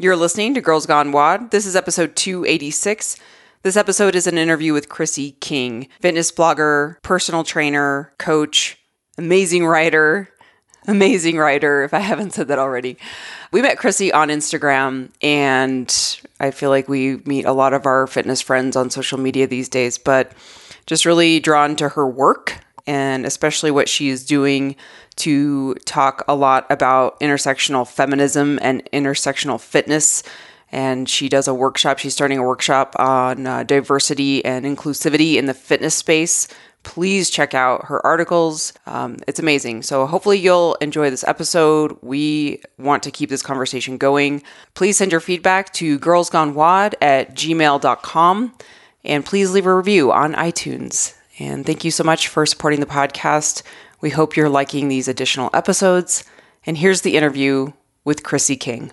You're listening to Girls Gone WOD. This is episode 286. This episode is an interview with Chrissy King, fitness blogger, personal trainer, coach, amazing writer, amazing writer, if I haven't said that already. We met Chrissy on Instagram, and I feel like we meet a lot of our fitness friends on social media these days, but just really drawn to her work and especially what she is doing to talk a lot about intersectional feminism and intersectional fitness. And she does a workshop. She's starting a workshop on uh, diversity and inclusivity in the fitness space. Please check out her articles. Um, it's amazing. So, hopefully, you'll enjoy this episode. We want to keep this conversation going. Please send your feedback to girlsgonewod at gmail.com and please leave a review on iTunes. And thank you so much for supporting the podcast. We hope you're liking these additional episodes. And here's the interview with Chrissy King.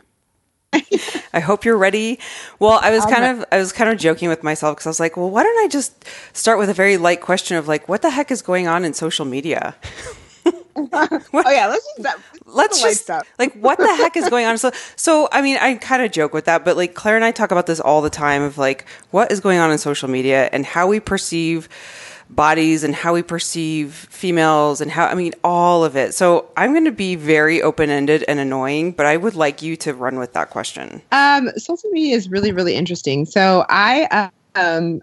I hope you're ready. Well, I was kind of I was kind of joking with myself because I was like, well, why don't I just start with a very light question of like, what the heck is going on in social media? oh yeah, let's just that, let's just like what the heck is going on. So so I mean, I kind of joke with that, but like Claire and I talk about this all the time of like what is going on in social media and how we perceive bodies and how we perceive females and how I mean all of it. So I'm going to be very open-ended and annoying, but I would like you to run with that question. Um social media is really really interesting. So I um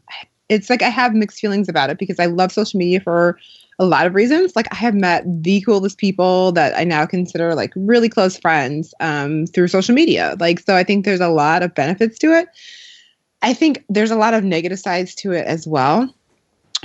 it's like I have mixed feelings about it because I love social media for a lot of reasons. Like I have met the coolest people that I now consider like really close friends um, through social media. Like so, I think there's a lot of benefits to it. I think there's a lot of negative sides to it as well.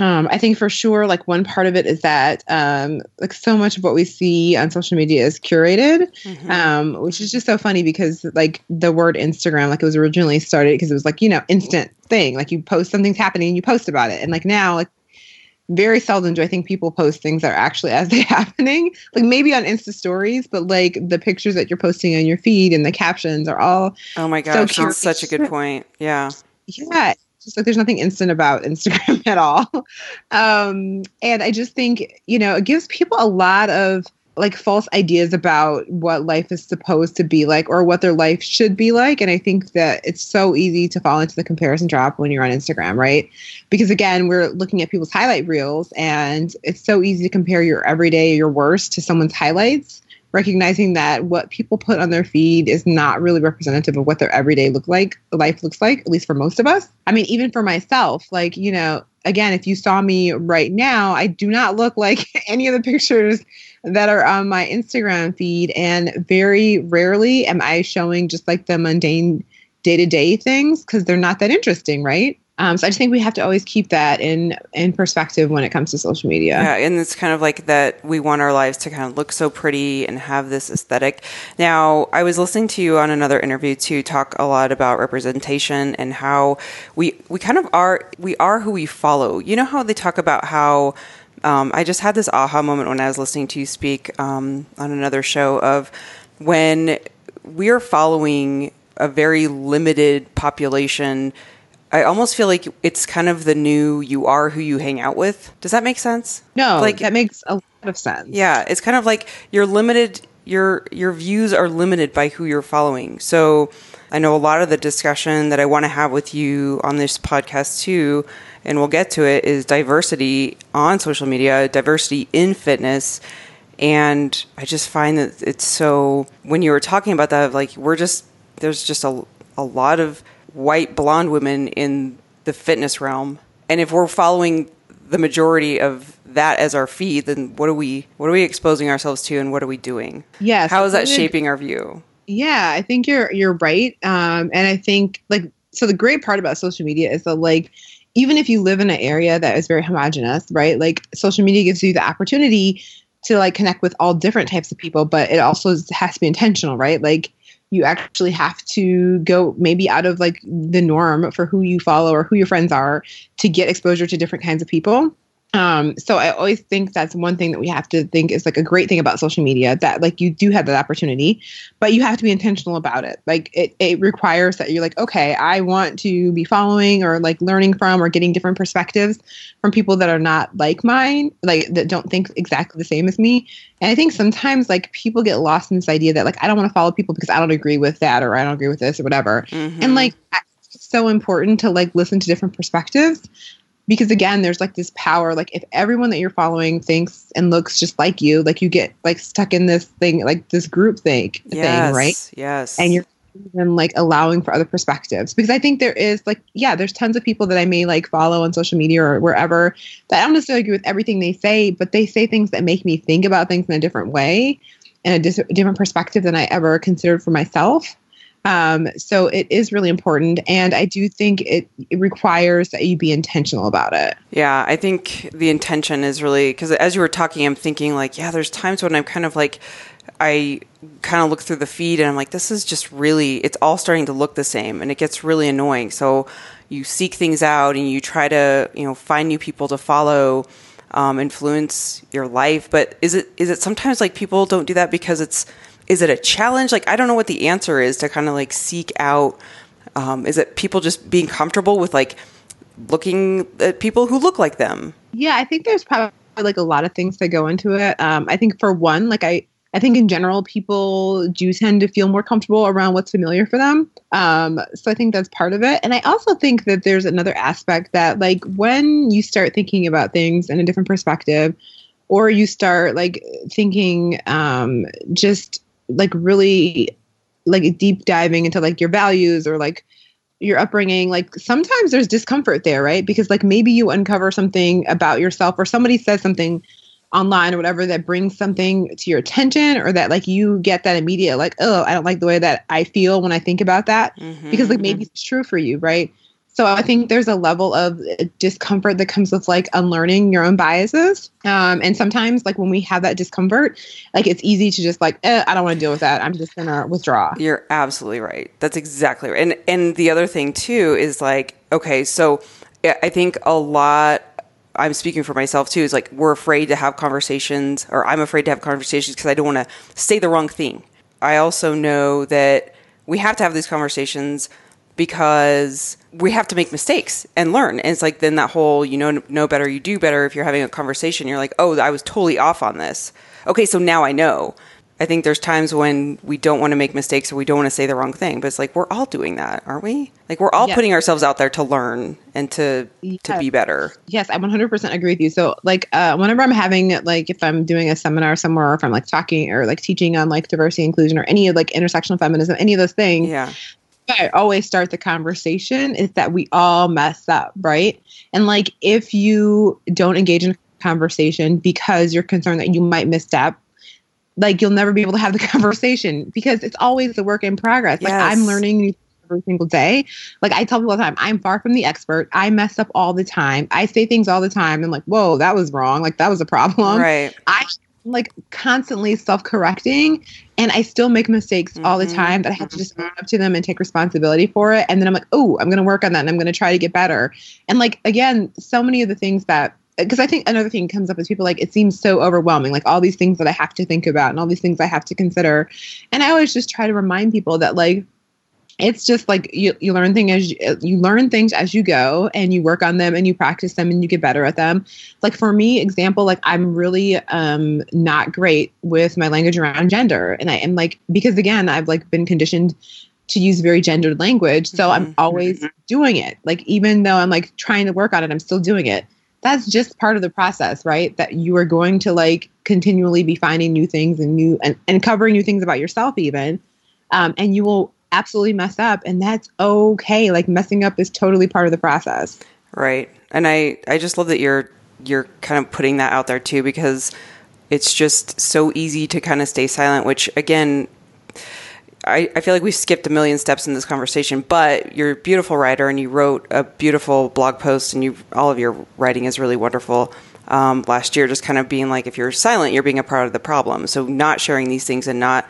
Um, I think for sure, like one part of it is that um, like so much of what we see on social media is curated, mm-hmm. um, which is just so funny because like the word Instagram, like it was originally started because it was like you know instant thing, like you post something's happening, and you post about it, and like now like very seldom do I think people post things that are actually as they happening. Like maybe on Insta stories, but like the pictures that you're posting on your feed and the captions are all. Oh my gosh, so that's such a good point. Yeah. Yeah like there's nothing instant about Instagram at all. Um, and I just think, you know, it gives people a lot of like false ideas about what life is supposed to be like or what their life should be like. And I think that it's so easy to fall into the comparison trap when you're on Instagram, right? Because again, we're looking at people's highlight reels and it's so easy to compare your everyday, your worst to someone's highlights recognizing that what people put on their feed is not really representative of what their everyday look like life looks like at least for most of us. I mean even for myself like you know again if you saw me right now i do not look like any of the pictures that are on my instagram feed. And very rarely am i showing just like the mundane day-to-day things because they're not that interesting right um, so I just think we have to always keep that in in perspective when it comes to social media. Yeah, and it's kind of like that we want our lives to kind of look so pretty and have this aesthetic. Now, I was listening to you on another interview to talk a lot about representation and how we we kind of are we are who we follow. You know how they talk about how um, I just had this aha moment when I was listening to you speak um, on another show of when we are following a very limited population I almost feel like it's kind of the new you are who you hang out with. Does that make sense? No, like that makes a lot of sense. Yeah, it's kind of like you're limited your your views are limited by who you're following. So I know a lot of the discussion that I want to have with you on this podcast too, and we'll get to it, is diversity on social media, diversity in fitness. And I just find that it's so when you were talking about that, like we're just there's just a a lot of white blonde women in the fitness realm. And if we're following the majority of that as our feed, then what are we what are we exposing ourselves to and what are we doing? Yes. How is that shaping our view? Yeah, I think you're you're right. Um, and I think like so the great part about social media is that like even if you live in an area that is very homogenous, right? Like social media gives you the opportunity to like connect with all different types of people, but it also has to be intentional, right? Like you actually have to go maybe out of like the norm for who you follow or who your friends are to get exposure to different kinds of people Um, so I always think that's one thing that we have to think is like a great thing about social media that like you do have that opportunity, but you have to be intentional about it. Like it, it requires that you're like, okay, I want to be following or like learning from or getting different perspectives from people that are not like mine, like that don't think exactly the same as me. And I think sometimes like people get lost in this idea that like I don't want to follow people because I don't agree with that or I don't agree with this or whatever. Mm-hmm. And like it's so important to like listen to different perspectives because again there's like this power like if everyone that you're following thinks and looks just like you like you get like stuck in this thing like this group thing yes, thing right? yes. And you're even like allowing for other perspectives. Because i think there is like yeah there's tons of people that i may like follow on social media or wherever that i don't necessarily agree with everything they say but they say things that make me think about things in a different way and a dis- different perspective than i ever considered for myself um, so it is really important. And I do think it, it, requires that you be intentional about it. Yeah, I think the intention is really because as you were talking, I'm thinking like, yeah, there's times when I'm kind of like, I kind of look through the feed and I'm like, this is just really, it's all starting to look the same and it gets really annoying. So you seek things out and you try to, you know, find new people to follow. Um, influence your life but is it is it sometimes like people don't do that because it's is it a challenge? Like, I don't know what the answer is to kind of like seek out. Um, is it people just being comfortable with like looking at people who look like them? Yeah, I think there's probably like a lot of things that go into it. Um, I think for one, like I, I think in general, people do tend to feel more comfortable around what's familiar for them. Um, so I think that's part of it. And I also think that there's another aspect that, like, when you start thinking about things in a different perspective, or you start like thinking um, just like really like deep diving into like your values or like your upbringing like sometimes there's discomfort there right? Because like maybe you uncover something about yourself or somebody says something online or whatever that brings something to your attention or that like you get that immediate like oh i don't like the way that i feel when i think about that. Mm-hmm, because like maybe mm-hmm. it's true for you right so I think there's a level of discomfort that comes with like unlearning your own biases. Um, and sometimes, like when we have that discomfort, like it's easy to just like, eh, I don't want to deal with that. I'm just gonna withdraw. You're absolutely right. That's exactly right. And and the other thing too is like, okay, so I think a lot. I'm speaking for myself too. Is like we're afraid to have conversations, or I'm afraid to have conversations because I don't want to say the wrong thing. I also know that we have to have these conversations because we have to make mistakes and learn. And it's like then that whole you know know better, you do better. If you're having a conversation, you're like, oh, I was totally off on this. Okay, so now I know. I think there's times when we don't want to make mistakes or we don't want to say the wrong thing, but it's like we're all doing that, aren't we? Like we're all yes. putting ourselves out there to learn and to yes. to be better. Yes, I 100% agree with you. So like uh, whenever I'm having like if I'm doing a seminar somewhere or if I'm like talking or like teaching on like diversity inclusion or any of like intersectional feminism, any of those things, yeah. I always start the conversation is that we all mess up, right? And like if you don't engage in a conversation because you're concerned that you might misstep, like you'll never be able to have the conversation because it's always a work in progress. Yes. Like I'm learning every single day. Like I tell people all the time, I'm far from the expert. I mess up all the time. I say things all the time and like, whoa, that was wrong. Like that was a problem. Right. I like constantly self-correcting and I still make mistakes mm-hmm. all the mm-hmm. time but I have to just own up to them and take responsibility for it and then I'm like oh I'm going to work on that and I'm going to try to get better and like again so many of the things that because I think another thing comes up is people like it seems so overwhelming like all these things that I have to think about and all these things I have to consider and I always just try to remind people that like it's just like you, you learn things as you, you learn things as you go and you work on them and you practice them and you get better at them. Like for me example like i'm really um not great with my language around gender. And i am like because again i've like been conditioned to use very gendered language. So mm-hmm. i'm always doing it. Like even though i'm like trying to work on it i'm still doing it. That's just part of the process right? That you are going to like continually be finding new things and new and, and covering new things about yourself even um, and you will absolutely mess up and that's okay like messing up is totally part of the process right and i i just love that you're you're kind of putting that out there too because it's just so easy to kind of stay silent which again I, I feel like we've skipped a million steps in this conversation, but you're a beautiful writer and you wrote a beautiful blog post and you all of your writing is really wonderful. Um, last year, just kind of being like, if you're silent, you're being a part of the problem. So not sharing these things and not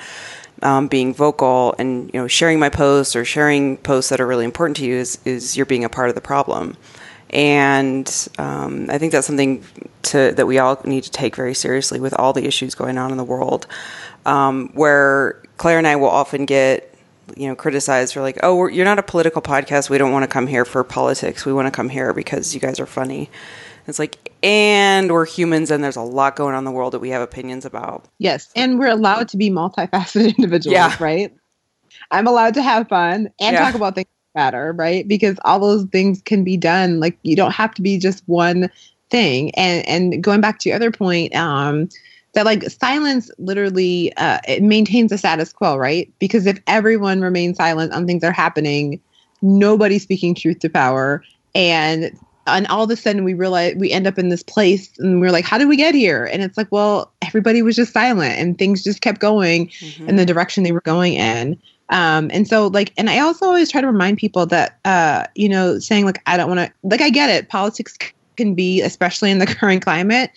um, being vocal and you know sharing my posts or sharing posts that are really important to you is is you're being a part of the problem. And um, I think that's something to that we all need to take very seriously with all the issues going on in the world. Um, where Claire and I will often get you know criticized for like oh you're not a political podcast we don't want to come here for politics we want to come here because you guys are funny it's like and we're humans and there's a lot going on in the world that we have opinions about yes and we're allowed to be multifaceted individuals yeah. right i'm allowed to have fun and yeah. talk about things that matter right because all those things can be done like you don't have to be just one thing and and going back to your other point um that like silence literally uh, it maintains the status quo, right? Because if everyone remains silent on things that are happening, nobody's speaking truth to power, and and all of a sudden we realize we end up in this place and we're like how did we get here and it's like well everybody was just silent and things just kept going mm-hmm. in the direction they were going in um, and so like and i also always try to remind people that uh, you know saying like i don't want to like i get it politics can be especially in the current climate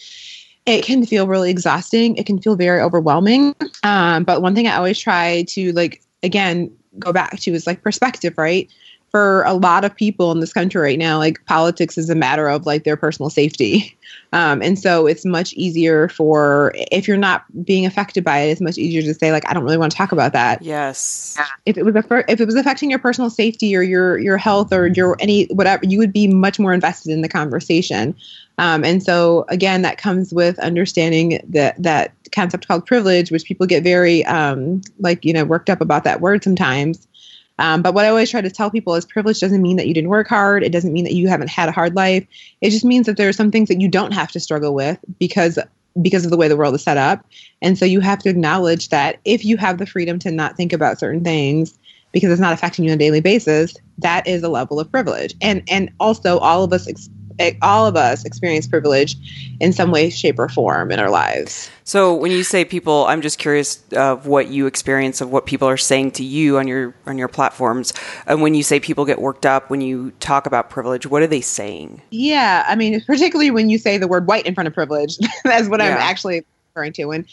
it can feel really exhausting. It can feel very overwhelming. Um, but one thing I always try to like again go back to is like perspective, right? For a lot of people in this country right now, like politics is a matter of like their personal safety. Um, and so it's much easier for if you're not being affected by it, it's much easier to say like I don't really want to talk about that. Yes. If it was a, if it was affecting your personal safety or your your health or your any whatever, you would be much more invested in the conversation. Um, and so again, that comes with understanding that that concept called privilege, which people get very um, like you know worked up about that word sometimes. Um, but what I always try to tell people is privilege doesn't mean that you didn't work hard. It doesn't mean that you haven't had a hard life. It just means that there are some things that you don't have to struggle with because because of the way the world is set up. And so you have to acknowledge that if you have the freedom to not think about certain things because it's not affecting you on a daily basis, that is a level of privilege. And and also all of us ex- all of us experience privilege in some way, shape, or form in our lives. So, when you say people, I'm just curious of what you experience of what people are saying to you on your on your platforms. And when you say people get worked up when you talk about privilege, what are they saying? Yeah, I mean, particularly when you say the word white in front of privilege, that's what yeah. I'm actually referring to. And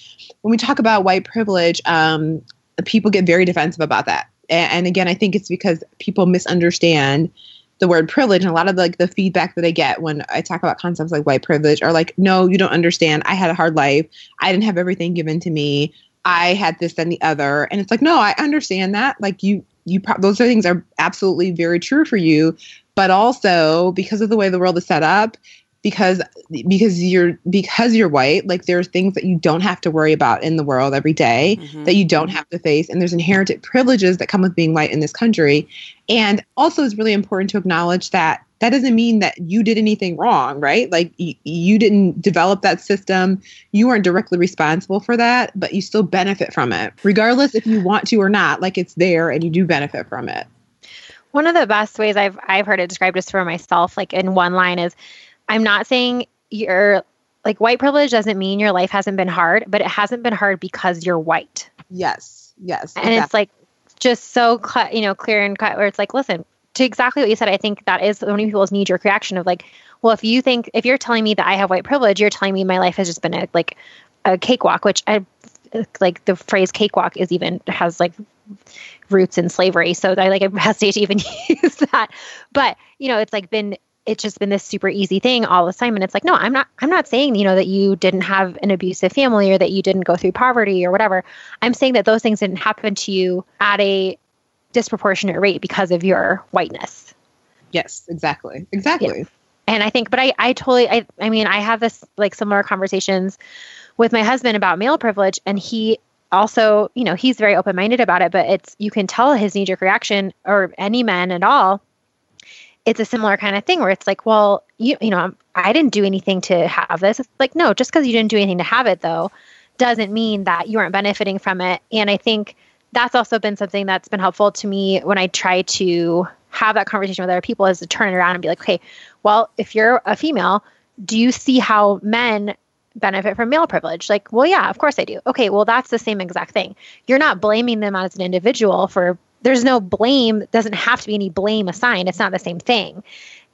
when we talk about white privilege, um, people get very defensive about that. And again, I think it's because people misunderstand the word privilege and a lot of like the feedback that I get when I talk about concepts like white privilege are like, no, you don't understand. I had a hard life. I didn't have everything given to me. I had this and the other. And it's like, no, I understand that. Like you, you, pro- those are things are absolutely very true for you. But also because of the way the world is set up, because because you're because you're white like there's things that you don't have to worry about in the world every day, mm-hmm. that you don't have to face and there's inherent privileges that come with being white in this country. And also it's really important to acknowledge that that doesn't mean that you did anything wrong right? Like y- you didn't develop that system. You weren't directly responsible for that but you still benefit from it regardless if you want to or not. Like it's there and you do benefit from it. One of the best ways I've I've heard it described just for myself, like in one line, is I'm not saying you're like white privilege doesn't mean your life hasn't been hard, but it hasn't been hard because you're white. Yes. Yes. And exactly. it's like just so you know, clear and cut where it's like, listen, to exactly what you said, I think that is so many people's knee jerk reaction of like, well, if you think if you're telling me that I have white privilege, you're telling me my life has just been a like a cakewalk, which I like the phrase cakewalk is even has like roots in slavery. So I like I hesitate to even use that. But you know, it's like been it's just been this super easy thing all the time. And it's like no i'm not i'm not saying you know that you didn't have an abusive family or that you didn't go through poverty or whatever. I'm saying that those things didn't happen to you at a disproportionate rate because of your whiteness. Yes exactly. Exactly. Yeah. and i think but i i totally i i mean i have this like similar conversations with my husband about male privilege and he also you know he's very open-minded about it but it's you can tell his knee-jerk reaction or any men at all it's a similar kind of thing where it's like, well, you you know, I didn't do anything to have this. It's like, no, just because you didn't do anything to have it though, doesn't mean that you aren't benefiting from it. And I think that's also been something that's been helpful to me when I try to have that conversation with other people is to turn it around and be like, okay, well, if you're a female, do you see how men benefit from male privilege? Like, well, yeah, of course I do. Okay, well, that's the same exact thing. You're not blaming them as an individual for there's no blame doesn't have to be any blame assigned. It's not the same thing.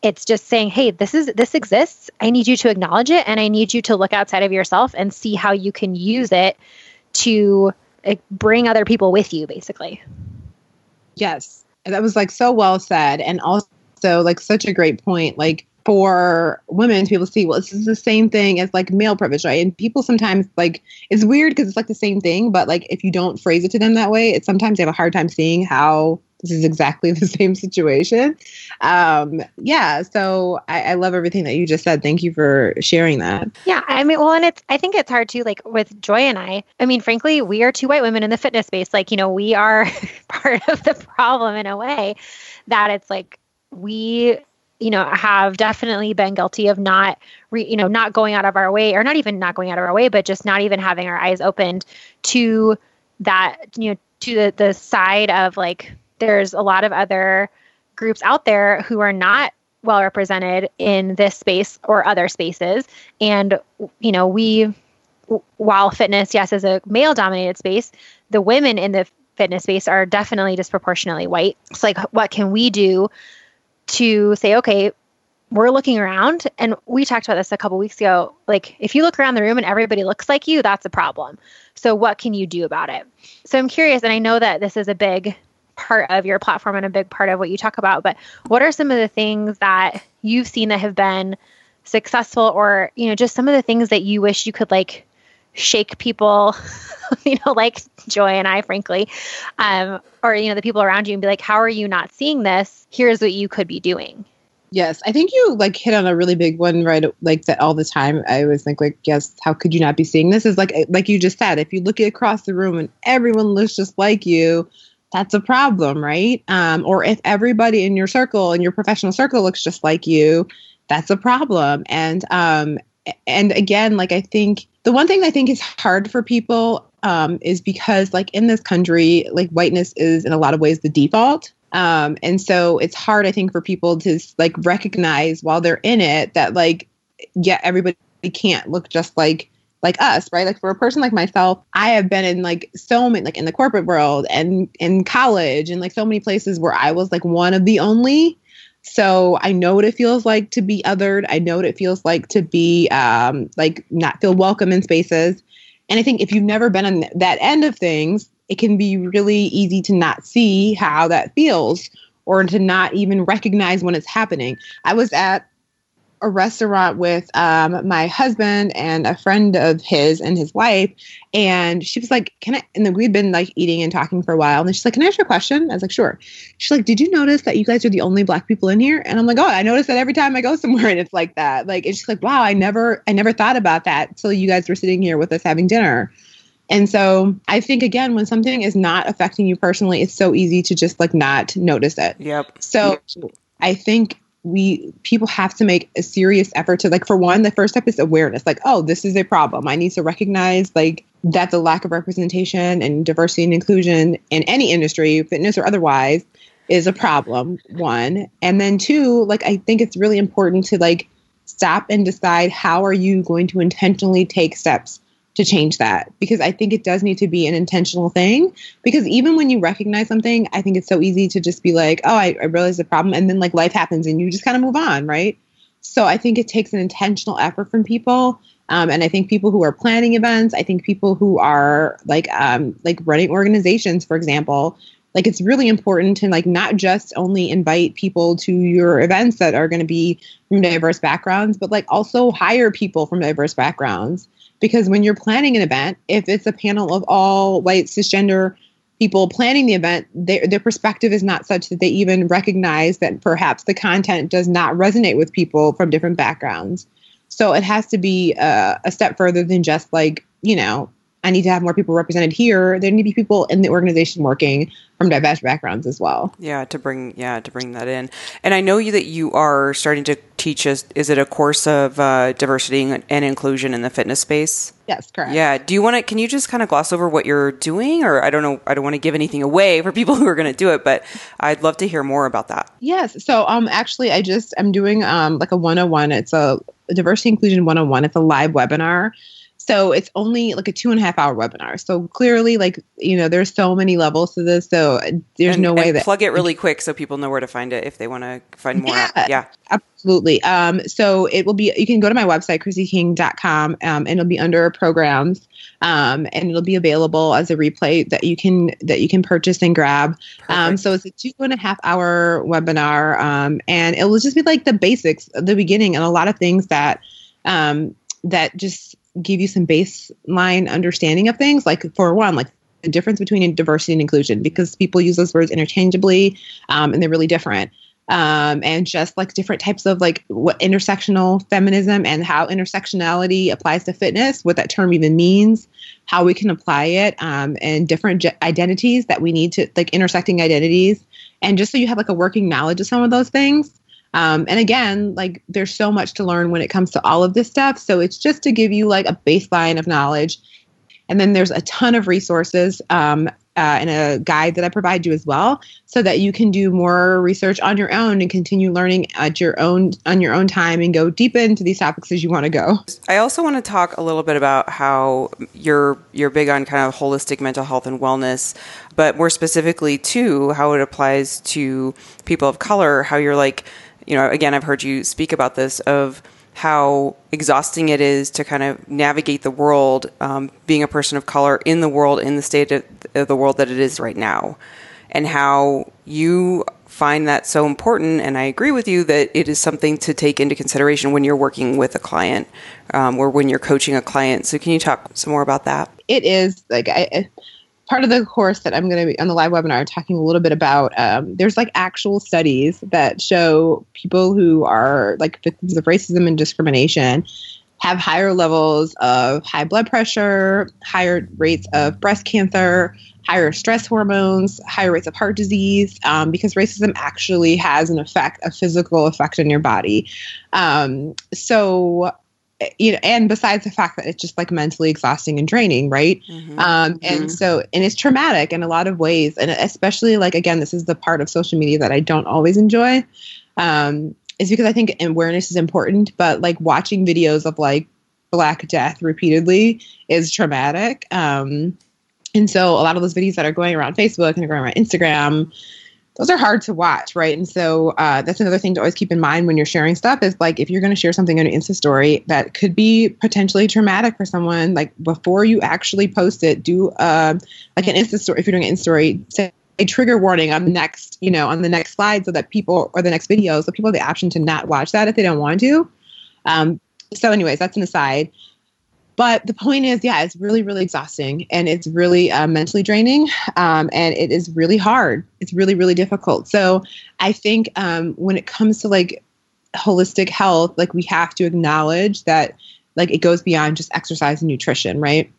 It's just saying hey this is this exists. I need you to acknowledge it and i need you to look outside of yourself and see how you can use it to bring other people with you basically. Yes. That was like so well said and also like such a great point. Like for women to be able to see, well, this is the same thing as like male privilege, right? And people sometimes like it's weird because it's like the same thing, but like if you don't phrase it to them that way, it's sometimes they have a hard time seeing how this is exactly the same situation. Um, yeah, so I, I love everything that you just said. Thank you for sharing that. Yeah, I mean, well, and it's I think it's hard too. Like with Joy and I, I mean, frankly, we are two white women in the fitness space. Like, you know, we are part of the problem in a way that it's like we you know have definitely been guilty of not re, you know not going out of our way or not even not going out of our way but just not even having our eyes opened to that you know to the, the side of like there's a lot of other groups out there who are not well represented in this space or other spaces. And you know we while fitness yes is a male dominated space the women in the fitness space are definitely disproportionately white. It's like what can we do to say okay we're looking around. And we talked about this a couple weeks ago. Like if you look around the room and everybody looks like you that's a problem. So what can you do about it? So i'm curious and i know that this is a big part of your platform and a big part of what you talk about. But what are some of the things that you've seen that have been successful or, you know, just some of the things that you wish you could like shake people, you know, like Joy and I, frankly, um, or, you know, the people around you and be like, how are you not seeing this? Here's what you could be doing. Yes, I think you like hit on a really big one, right? Like that all the time. I always think like, yes, how could you not be seeing this? Is like like you just said, if you look across the room and everyone looks just like you, that's a problem, right? Um, or if everybody in your circle, in your professional circle, looks just like you, that's a problem. And um, and again, like I think the one thing I think is hard for people um, is because like in this country, like whiteness is in a lot of ways the default. Um, and so it's hard, I think, for people to like recognize while they're in it that like, yeah, everybody can't look just like like us, right? Like for a person like myself, I have been in like so many, like in the corporate world and in college and like so many places where I was like one of the only. So I know what it feels like to be othered. I know what it feels like to be um, like not feel welcome in spaces. And I think if you've never been on that end of things, it can be really easy to not see how that feels or to not even recognize when it's happening. I was at a restaurant with um, my husband and a friend of his and his wife. And she was like, Can I? And then we'd been like eating and talking for a while. And then she's like, Can I ask you a question? I was like, Sure. She's like, Did you notice that you guys are the only black people in here? And I'm like, Oh, I notice that every time I go somewhere and it's like that. Like, and she's like, Wow, I never, I never thought about that until you guys were sitting here with us having dinner. And so I think again, when something is not affecting you personally, it's so easy to just like not notice it. Yep. So. I think we people have to make a serious effort to like for one the first step is awareness like oh this is a problem. I need to recognize like that the lack of representation and diversity and inclusion in any industry fitness or otherwise is a problem one. And then two like i think it's really important to like stop and decide how are you going to intentionally take steps to change that because I think it does need to be an intentional thing. Because even when you recognize something, I think it's so easy to just be like, oh, I, I realize the problem. And then like life happens and you just kind of move on, right? So I think it takes an intentional effort from people. Um, and I think people who are planning events, I think people who are like um, like running organizations, for example, like it's really important to like not just only invite people to your events that are going to be from diverse backgrounds, but like also hire people from diverse backgrounds because when you're planning an event, if it's a panel of all white cisgender people planning the event, their, their perspective is not such that they even recognize that perhaps the content does not resonate with people from different backgrounds. So it has to be uh, a step further than just like, you know, I need to have more people represented here. There need to be people in the organization working from diverse backgrounds as well. Yeah, to bring yeah to bring that in. And I know you that you are starting to teach us. Is it a course of uh, diversity and inclusion in the fitness space? Yes, correct. Yeah. Do you want to? Can you just kind of gloss over what you're doing, or I don't know. I don't want to give anything away for people who are going to do it, but I'd love to hear more about that. Yes. So um, actually, I just I'm doing um like a 101. It's a diversity inclusion 101. It's a live webinar So it's only like a two and a half hour webinar. So clearly, like, you know, there's so many levels to this. So there's and, no way that. Plug it really quick so people know where to find it if they want to find more. Yeah. yeah. Absolutely. Um, so it will be, you can go to my website, chrissyking.com, um, and it'll be under programs. Um, and it'll be available as a replay that you can that you can purchase and grab. Um, so it's a two and a half hour webinar, um, and it will just be like the basics, the beginning, and a lot of things that um, that just give you some baseline understanding of things. Like for one, like the difference between diversity and inclusion, because people use those words interchangeably, um, and they're really different um, and just like different types of like what intersectional feminism and how intersectionality applies to fitness, what that term even means, how we can apply it, um, and different ge- identities that we need to like intersecting identities, and just so you have like a working knowledge of some of those things. Um, and again, like there's so much to learn when it comes to all of this stuff. So it's just to give you like a baseline of knowledge. And then there's a ton of resources um, uh, and a guide that I provide you as well, so that you can do more research on your own and continue learning at your own on your own time and go deep into these topics as you want to go. I also want to talk a little bit about how you're you're big on kind of holistic mental health and wellness, but more specifically too how it applies to people of color. How you're like, you know, again, I've heard you speak about this of how exhausting it is to kind of navigate the world, um, being a person of color in the world, in the state of the world that it is right now, and how you find that so important. And I agree with you that it is something to take into consideration when you're working with a client um, or when you're coaching a client. So, can you talk some more about that? It is like I, part of the course that I'm going to be on the live webinar talking a little bit about. Um, there's like actual studies that show people who are like victims of racism and discrimination have higher levels of high blood pressure, higher rates of breast cancer, higher stress hormones, higher rates of heart disease, um, because racism actually has an effect, a physical effect on your body. Um, so you know, and besides the fact that it's just like mentally exhausting and draining, right? Mm-hmm. Um, and mm-hmm. so, and it's traumatic in a lot of ways, and especially like again, this is the part of social media that I don't always enjoy, um, is because I think awareness is important, but like watching videos of like Black Death repeatedly is traumatic. Um, and so, a lot of those videos that are going around Facebook and going around Instagram those are hard to watch, right? And so uh, that's another thing to always keep in mind when you're sharing stuff is like if you're going to share something on an Insta story that could be potentially traumatic for someone, like before you actually post it, do uh, like an Insta story. If you're doing an Insta story, say a trigger warning on the next, you know, on the next slide so that people or the next video, so people have the option to not watch that if they don't want to. Um, so, anyways, that's an aside. But the point is, yeah, it's really, really exhausting and it's really uh, mentally draining um, and it is really hard. It's really, really difficult. So I think um, when it comes to like holistic health, like we have to acknowledge that like it goes beyond just exercise and nutrition, right?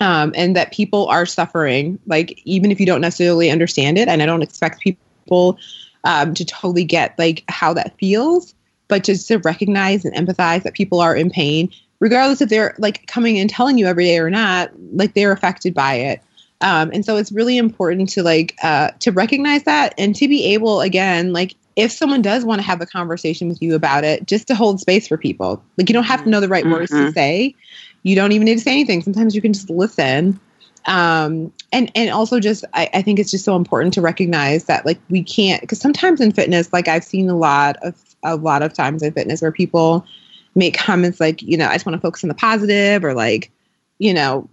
Um, and that people are suffering, like even if you don't necessarily understand it. And I don't expect people um, to totally get like how that feels, but just to recognize and empathize that people are in pain regardless if they're like coming and telling you every day or not, like they're affected by it. Um, and so it's really important to like uh, to recognize that and to be able again like if someone does want to have a conversation with you about it just to hold space for people like you don't have to know the right mm-hmm. words to mm-hmm. say you don't even need to say anything sometimes you can just listen um, and and also just I, I think it's just so important to recognize that like we can't because sometimes in fitness like i've seen a lot of a lot of times in fitness where people make comments like, you know, I just want to focus on the positive or like, you know,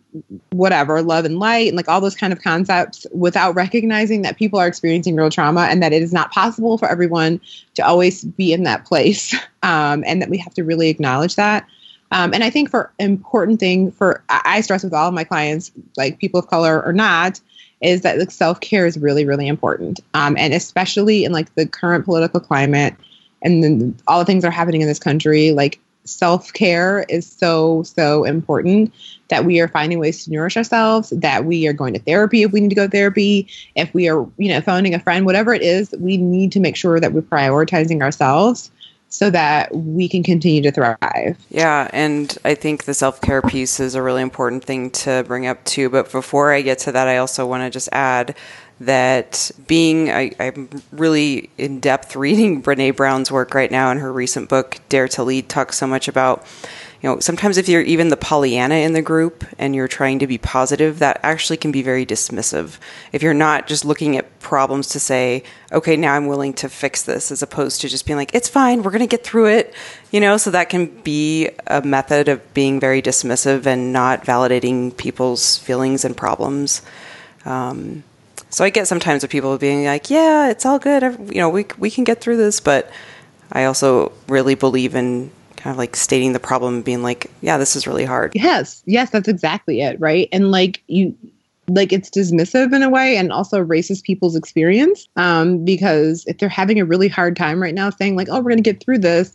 whatever, love and light, and like all those kind of concepts without recognizing that people are experiencing real trauma and that it is not possible for everyone to always be in that place. Um, and that we have to really acknowledge that. Um, and I think for important thing for I stress with all of my clients, like people of color or not, is that like self care is really really important, um, and especially in like the current political climate, and then all the things that are happening in this country, like self care is so, so important that we are finding ways to nourish ourselves, that we are going to therapy if we need to go to therapy, if we are, you know, phoning a friend, whatever it is, we need to make sure that we're prioritizing ourselves so that we can continue to thrive. Yeah, and I think the self care piece is a really important thing to bring up too. But before I get to that, I also want to just add that being I, am really in depth reading Brene Brown's work right now in her recent book Dare to Lead talks so much about you know, sometimes if you're even the Pollyanna in the group and you're trying to be positive, that actually can be very dismissive. If you're not just looking at problems to say, okay, now I'm willing to fix this, as opposed to just being like, it's fine, we're going to get through it, you know, so that can be a method of being very dismissive and not validating people's feelings and problems. Um, so I get sometimes with people being like, "Yeah, it's all good. You know, we we can get through this." But I also really believe in kind of like stating the problem and being like, "Yeah, this is really hard." Yes, yes, that's exactly it, right? And like you, like it's dismissive in a way, and also erases people's experience. Um, because if they're having a really hard time right now, saying like, "Oh, we're going to get through this,"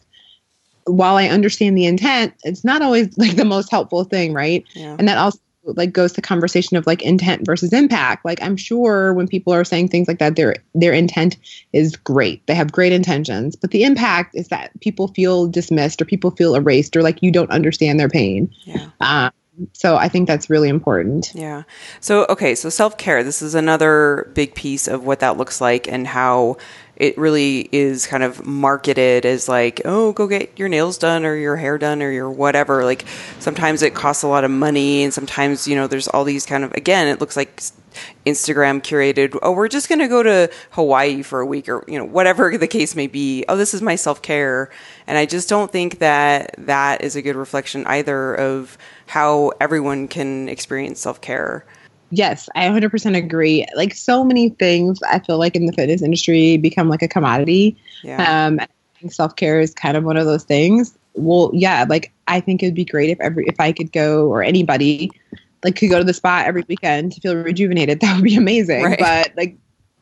while I understand the intent, it's not always like the most helpful thing, right? Yeah. And that also like goes to conversation of like intent versus impact. Like i'm sure when people are saying things like that their their intent is great. They have great intentions but the impact is that people feel dismissed or people feel erased or like you don't understand their pain. Yeah. Um, so I think that's really important. Yeah. So okay, so self-care, this is another big piece of what that looks like and how it really is kind of marketed as like, oh, go get your nails done or your hair done or your whatever. Like sometimes it costs a lot of money and sometimes, you know, there's all these kind of again, it looks like Instagram curated, oh, we're just going to go to Hawaii for a week or, you know, whatever the case may be. Oh, this is my self-care. And I just don't think that that is a good reflection either of how everyone can experience self-care. Yes, I 100% agree. Like so many things, I feel like in the fitness industry become like a commodity. Yeah. Um, self care is kind of one of those things. Well, yeah, like I think it'd be great if every if I could go or anybody like could go to the spa every weekend to feel rejuvenated. That would be amazing. Right. But like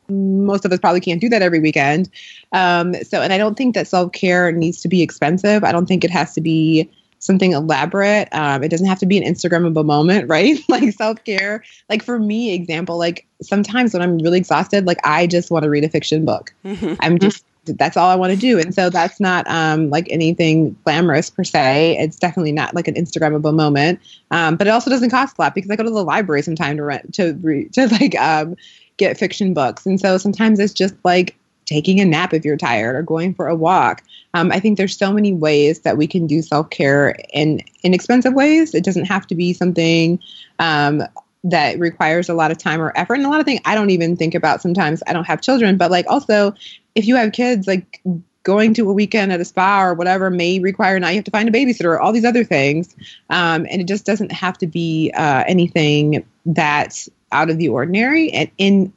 most of us probably can't do that every weekend. Um, so, and I don't think that self care needs to be expensive. I don't think it has to be something elaborate. Um, it doesn't have to be an Instagrammable moment, right? like self care. Like for me, example, like sometimes when I'm really exhausted, like I just want to read a fiction book. Mm-hmm. I'm just that's all I want to do. And so that's not um, like anything glamorous per se. It's definitely not like an Instagrammable moment. Um, but it also doesn't cost a lot because I go to the library sometimes to rent to to like um, get fiction books. And so sometimes it's just like taking a nap if you're tired or going for a walk. Um, I think there's so many ways that we can do self care in inexpensive ways. It doesn't have to be something um, that requires a lot of time or effort. And a lot of things I don't even think about sometimes. I don't have children, but like also if you have kids, like going to a weekend at a spa or whatever may require now you have to find a babysitter or all these other things. Um, and it just doesn't have to be uh, anything that's out of the ordinary. And in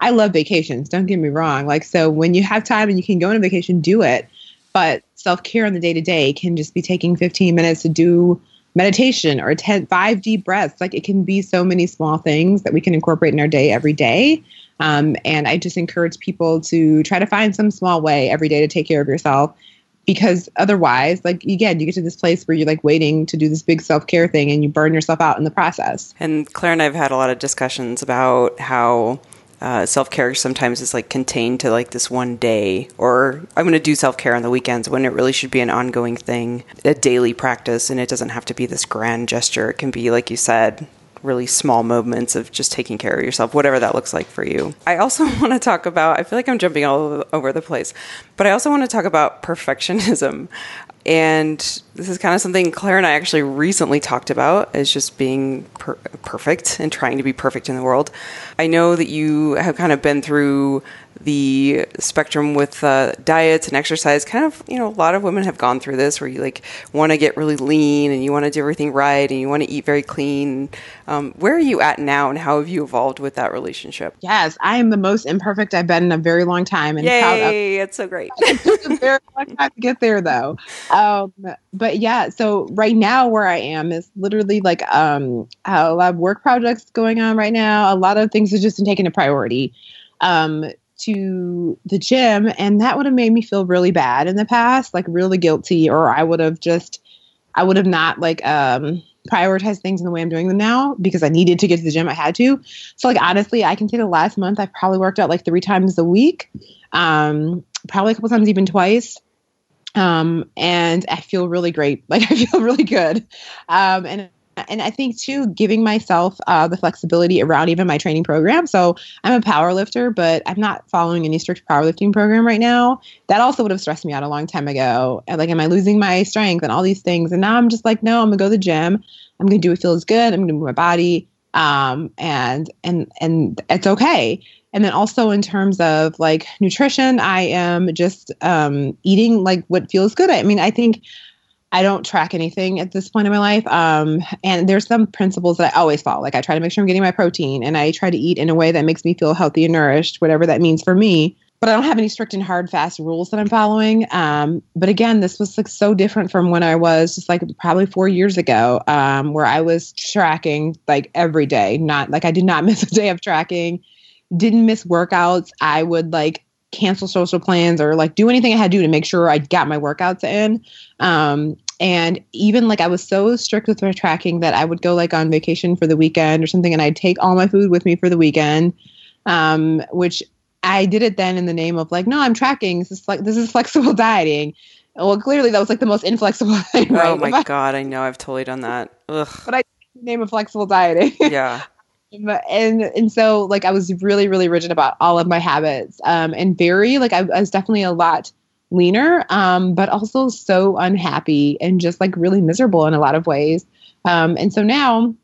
I love vacations. Don't get me wrong. Like, so when you have time and you can go on a vacation, do it. But self care on the day to day can just be taking 15 minutes to do meditation or 10, five deep breaths. Like, it can be so many small things that we can incorporate in our day every day. Um, and I just encourage people to try to find some small way every day to take care of yourself because otherwise like again you get to this place where you're like waiting to do this big self-care thing and you burn yourself out in the process and claire and i've had a lot of discussions about how uh, self care sometimes is like contained to like this one day, or I'm going to do self care on the weekends when it really should be an ongoing thing, a daily practice, and it doesn't have to be this grand gesture. It can be, like you said, really small moments of just taking care of yourself, whatever that looks like for you. I also want to talk about, I feel like I'm jumping all over the place, but I also want to talk about perfectionism. And this is kind of something Claire and I actually recently talked about as just being per- perfect and trying to be perfect in the world. I know that you have kind of been through the spectrum with uh, diets and exercise kind of you know a lot of women have gone through this where you like want to get really lean and you want to do everything right and you want to eat very clean. Um, where are you at now and how have you evolved with that relationship? Yes i am the most imperfect i've been in a very long time and Yay, it's so great. It took a very long time to get there though. Um, but yeah so right now where i am is literally like um, a lot of work projects going on right now. A lot of things have just been taken a priority. Um, to the gym and that would have made me feel really bad in the past like really guilty or i would have just i would have not like um prioritized things in the way i'm doing them now because i needed to get to the gym i had to. So like honestly i can say the last month i've probably worked out like three times a week um probably a couple times even twice um and i feel really great. Like i feel really good. Um and and I think too, giving myself uh, the flexibility around even my training program. So I'm a power lifter, but I'm not following any strict powerlifting program right now. That also would have stressed me out a long time ago. And like, am I losing my strength and all these things? And now I'm just like, no, I'm gonna go to the gym. I'm gonna do what feels good. I'm gonna move my body, um, and and and it's okay. And then also in terms of like nutrition, I am just um, eating like what feels good. I mean, I think I don't track anything at this point in my life. Um, and there's some principles that I always follow. Like I try to make sure I'm getting my protein and I try to eat in a way that makes me feel healthy and nourished, whatever that means for me. But I don't have any strict and hard, fast rules that I'm following. Um, but again, this was like so different from when I was just like probably four years ago, um, where I was tracking like every day. Not like I did not miss a day of tracking, didn't miss workouts. I would like cancel social plans or like do anything I had to do to make sure I got my workouts in. Um, and even like I was so strict with my tracking that I would go like on vacation for the weekend or something, and I'd take all my food with me for the weekend, um, which I did it then in the name of like, no, I'm tracking. This is like this is flexible dieting. Well, clearly that was like the most inflexible thing. Right? Oh my I, god, I know I've totally done that. Ugh. But I name of flexible dieting. Yeah. and and so like I was really really rigid about all of my habits um and very like I, I was definitely a lot leaner um but also so unhappy and just like really miserable in a lot of ways um and so now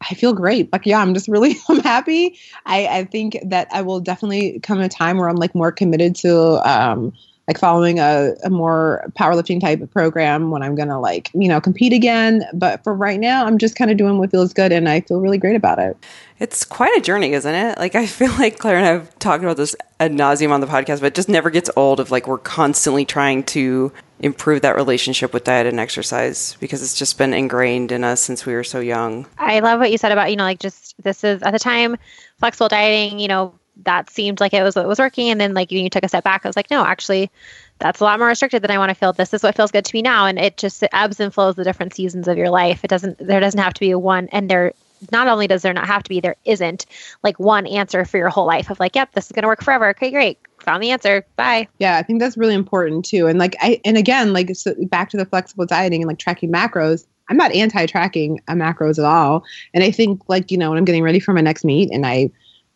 I feel great. Like, yeah, I'm just really, I'm happy. I, I think that I will definitely come a time where I'm like more committed to, um, like following a, a more powerlifting type of program when I'm gonna like you know compete again. But for right now, I'm just kind of doing what feels good, and I feel really great about it. It's quite a journey, isn't it? Like I feel like Claire and I have talked about this ad nauseum on the podcast, but it just never gets old. Of like we're constantly trying to improve that relationship with diet and exercise because it's just been ingrained in us since we were so young. I love what you said about you know like just this is at the time flexible dieting. You know that seemed like it was what was working. And then like you took a step back, I was like, no, actually, that's a lot more restricted than I want to feel. This is what feels good to me now. And it just it ebbs and flows the different seasons of your life. It doesn't there doesn't have to be a one and there not only does there not have to be, there isn't like one answer for your whole life of like, yep, this is gonna work forever. Okay, great. Found the answer. Bye. Yeah, I think that's really important too. And like I and again, like so back to the flexible dieting and like tracking macros. I'm not anti-tracking macros at all. And I think like, you know, when I'm getting ready for my next meet and I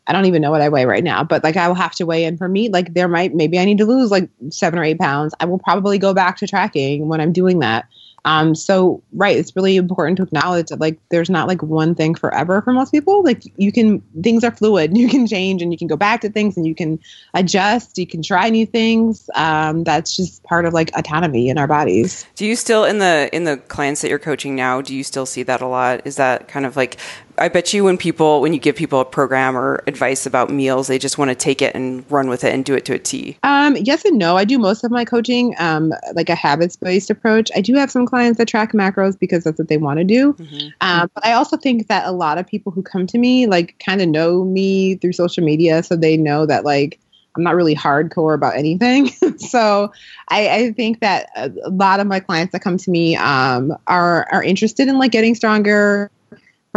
I don't even know what I weigh right now, but like I will have to weigh in for me. Like there might, maybe I need to lose like seven or eight pounds. I will probably go back to tracking when I'm doing that. Um, so right, it's really important to acknowledge that like there's not like one thing forever for most people. Like you can things are fluid, you can change and you can go back to things and you can adjust, you can try new things. Um, that's just part of like autonomy in our bodies. Do you still in the in the clients that you're coaching now, do you still see that a lot? Is that kind of like I bet you when people when you give people a program or advice about meals, they just want to take it and run with it and do it to a T. Um, yes and no. I do most of my coaching um, like a habits based approach. I do have some clients that track macros because that's what they want to do. Mm-hmm. Um, but I also think that a lot of people who come to me like kind of know me through social media, so they know that like. I'm not really hardcore about anything. so I, I, think that a, lot of my clients that come to me um, are are interested in like getting stronger,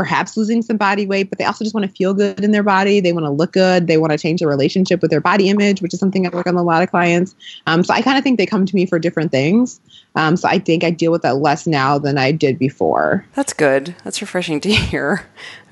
perhaps losing some body weight, but they also just want to feel good in their body. They want to look good. They want to change their relationship with their body image, which is something I work on a lot of clients. Um, so I kind of think they come to me for different things. Um, so I think I deal with that less now than I did before. That's good. That's refreshing to hear.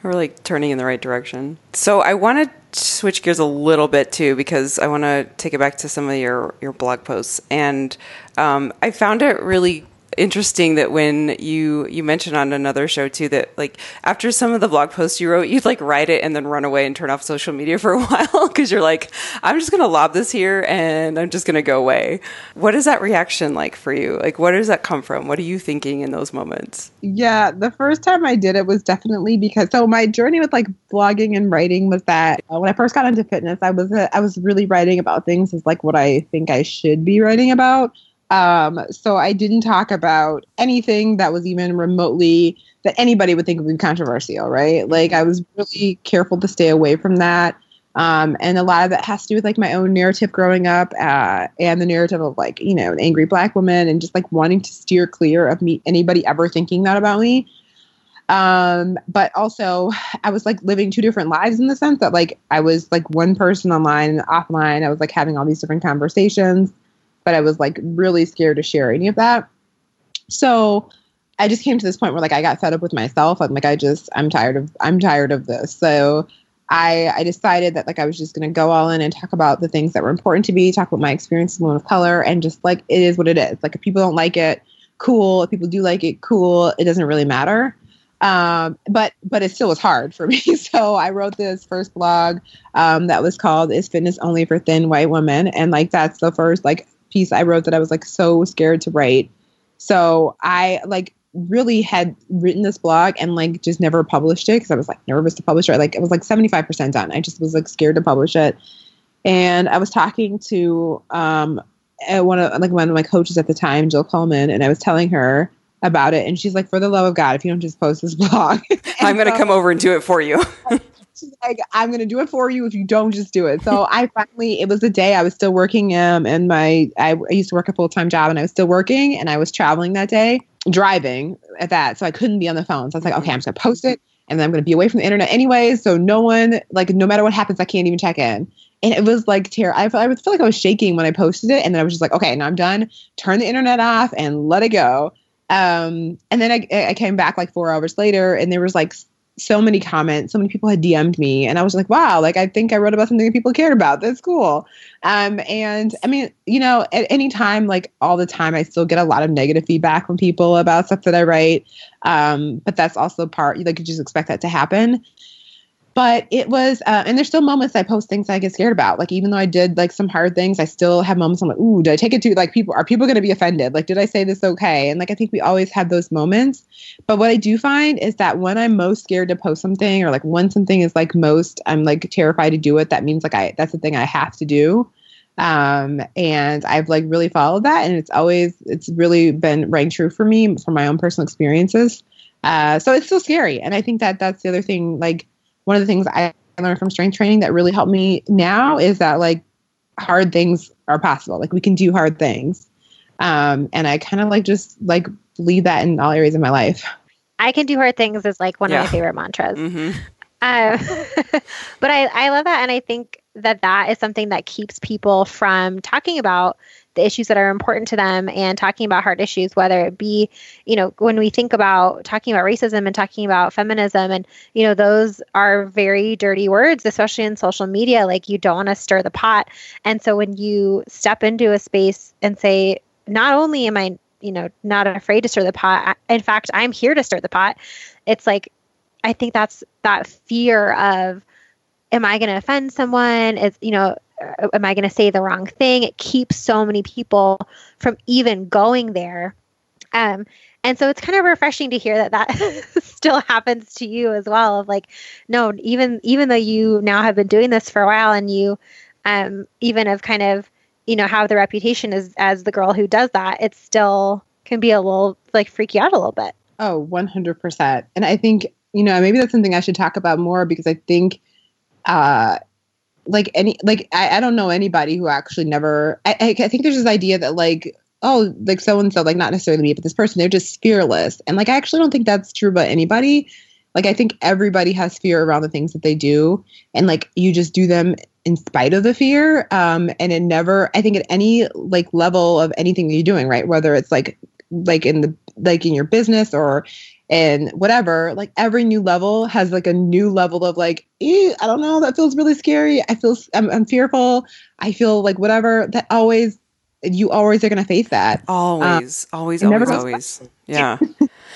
We're like turning in the right direction. So I want to switch gears a little bit too because I want to take it back to some of your your blog posts, and um, I found it really interesting that when you you mentioned on another show too that like after some of the blog posts you wrote you'd like write it and then run away and turn off social media for a while because you're like i'm just gonna lob this here and i'm just gonna go away. What is that reaction like for you? Like where does that come from? What are you thinking in those moments? Yeah the first time i did it was definitely because so my journey with like blogging and writing was that uh, when i first got into fitness i was uh, i was really writing about things as like what i think i should be writing about um, so I didn't talk about anything that was even remotely that anybody would think would be controversial, right? Like I was really careful to stay away from that. Um, and a lot of that has to do with like my own narrative growing up uh, and the narrative of like you know an angry black woman and just like wanting to steer clear of me anybody ever thinking that about me um, but also i was like living two different lives in the sense that like i was like one person online and offline i was like having all these different conversations but I was like really scared to share any of that. So I just came to this point where like I got fed up with myself. I'm like, I just, I'm tired of, I'm tired of this. So I, I decided that like I was just going to go all in and talk about the things that were important to me, talk about my experience as a woman of color, and just like it is what it is. Like if people don't like it, cool. If people do like it, cool. It doesn't really matter. Um, but but it still was hard for me. So I wrote this first blog um, that was called "Is Fitness Only for Thin White Women?" and like that's the first like piece I wrote that I was like so scared to write. So I like really had written this blog and like just never published it because I was like nervous to publish it. Like it was like 75% done. I just was like scared to publish it. And I was talking to um one of like one of my coaches at the time, Jill Coleman, and I was telling her about it and she's like, For the love of God, if you don't just post this blog I'm gonna so, come over and do it for you. she's like, I'm gonna do it for you if you don't just do it. So I finally it was a day I was still working um and my I, I used to work a full time job and I was still working and I was traveling that day driving at that. So I couldn't be on the phone. So I was like, okay, I'm just gonna post it and then I'm gonna be away from the internet anyways, So no one, like, no matter what happens, I can't even check in. And it was like terrible. I, I feel like I was shaking when I posted it. And then I was just like, okay, now I'm done. Turn the internet off and let it go. Um, and then I, I came back like four hours later and there was like so many comments. So many people had DM'd me, and I was like, wow, like I think I wrote about something that people cared about. That's cool. Um, and I mean, you know, at any time, like all the time, I still get a lot of negative feedback from people about stuff that I write. Um, but that's also part, like, you just expect that to happen but it was uh, and there's still moments i post things i get scared about. Like even though i did like some hard things i still have moments i'm like ooh did i take it to like people are people going to be offended? Like did i say this okay? And like i think we always have those moments. But what i do find is that when i'm most scared to post something or like when something is like most i'm like terrified to do it that means like i that's the thing i have to do. Um and i've like really followed that and it's always it's really been rang true for me from my own personal experiences. Uh so it's still scary and i think that that's the other thing like one of the things I learned from strength training that really helped me now is that like hard things are possible. Like we can do hard things. Um, and I kind of like just like lead that in all areas of my life. I can do hard things is like one yeah. of my favorite mantras. Mm-hmm. Um, but I, I love that. And I think that that is something that keeps people from talking about the issues that are important to them and talking about hard issues, whether it be, you know, when we think about talking about racism and talking about feminism, and, you know, those are very dirty words, especially in social media. Like, you don't want to stir the pot. And so when you step into a space and say, not only am I, you know, not afraid to stir the pot, in fact, I'm here to stir the pot, it's like, I think that's that fear of, am I going to offend someone? Is, you know, uh, am I going to say the wrong thing? It keeps so many people from even going there. Um, and so it's kind of refreshing to hear that that still happens to you as well. Of like, no, even even though you now have been doing this for a while, and you um, even have kind of you know have the reputation as as the girl who does that, it still can be a little like freak you out a little bit. oh Oh, one hundred percent. And I think you know maybe that's something I should talk about more because I think uh, like any like I, I don't know anybody who actually never I, I think there's this idea that like oh like so and so like not necessarily me but this person they're just fearless. And like I actually don't think that's true about anybody. Like I think everybody has fear around the things that they do. And like you just do them in spite of the fear. Um and it never I think at any like level of anything that you're doing right? Whether it's like like in the like in your business or and whatever like every new level has like a new level of like i don't know that feels really scary. I feel I'm, I'm fearful. I feel like whatever. That always you always are going to face that. Always um, always always always. Yeah.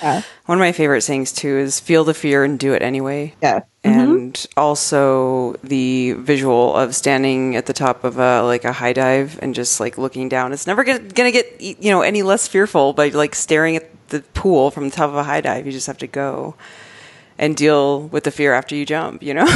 yeah. one of my favorite sayings too is feel the fear and do it anyway. Yeah. And mm-hmm. also the visual of standing at the top of a like a high dive and just like looking down. It's never gonna, gonna get you know any less fearful by like staring at the pool from the top of a high dive. You just have to go and deal with the fear after you jump, you know?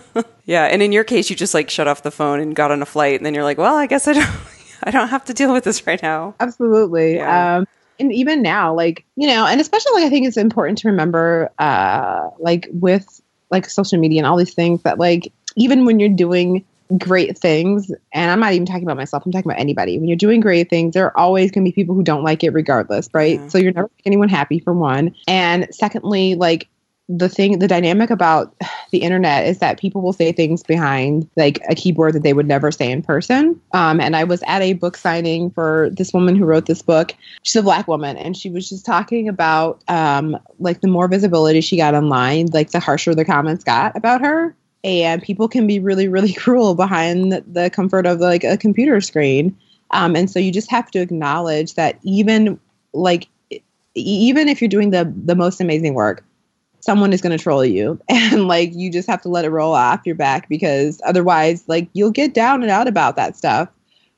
yeah. And in your case, you just like shut off the phone and got on a flight. And then you're like, well, I guess I don't, I don't have to deal with this right now. Absolutely. Yeah. Um, and even now, like, you know, and especially like, I think it's important to remember, uh, like with like social media and all these things that like, even when you're doing great things, and I'm not even talking about myself, I'm talking about anybody. When you're doing great things, there are always going to be people who don't like it regardless, right? So you're never making anyone happy for one. And secondly, like the thing, the dynamic about the internet is that people will say things behind like a keyboard that they would never say in person. Um, and I was at a book signing for this woman who wrote this book. She's a black woman, and she was just talking about um, like the more visibility she got online, like the harsher the comments got about her. And people can be really, really cruel behind the comfort of like a computer screen. Um, and so you just have to acknowledge that even like even if you're doing the the most amazing work someone is going to troll you and like you just have to let it roll off your back because otherwise like you'll get down and out about that stuff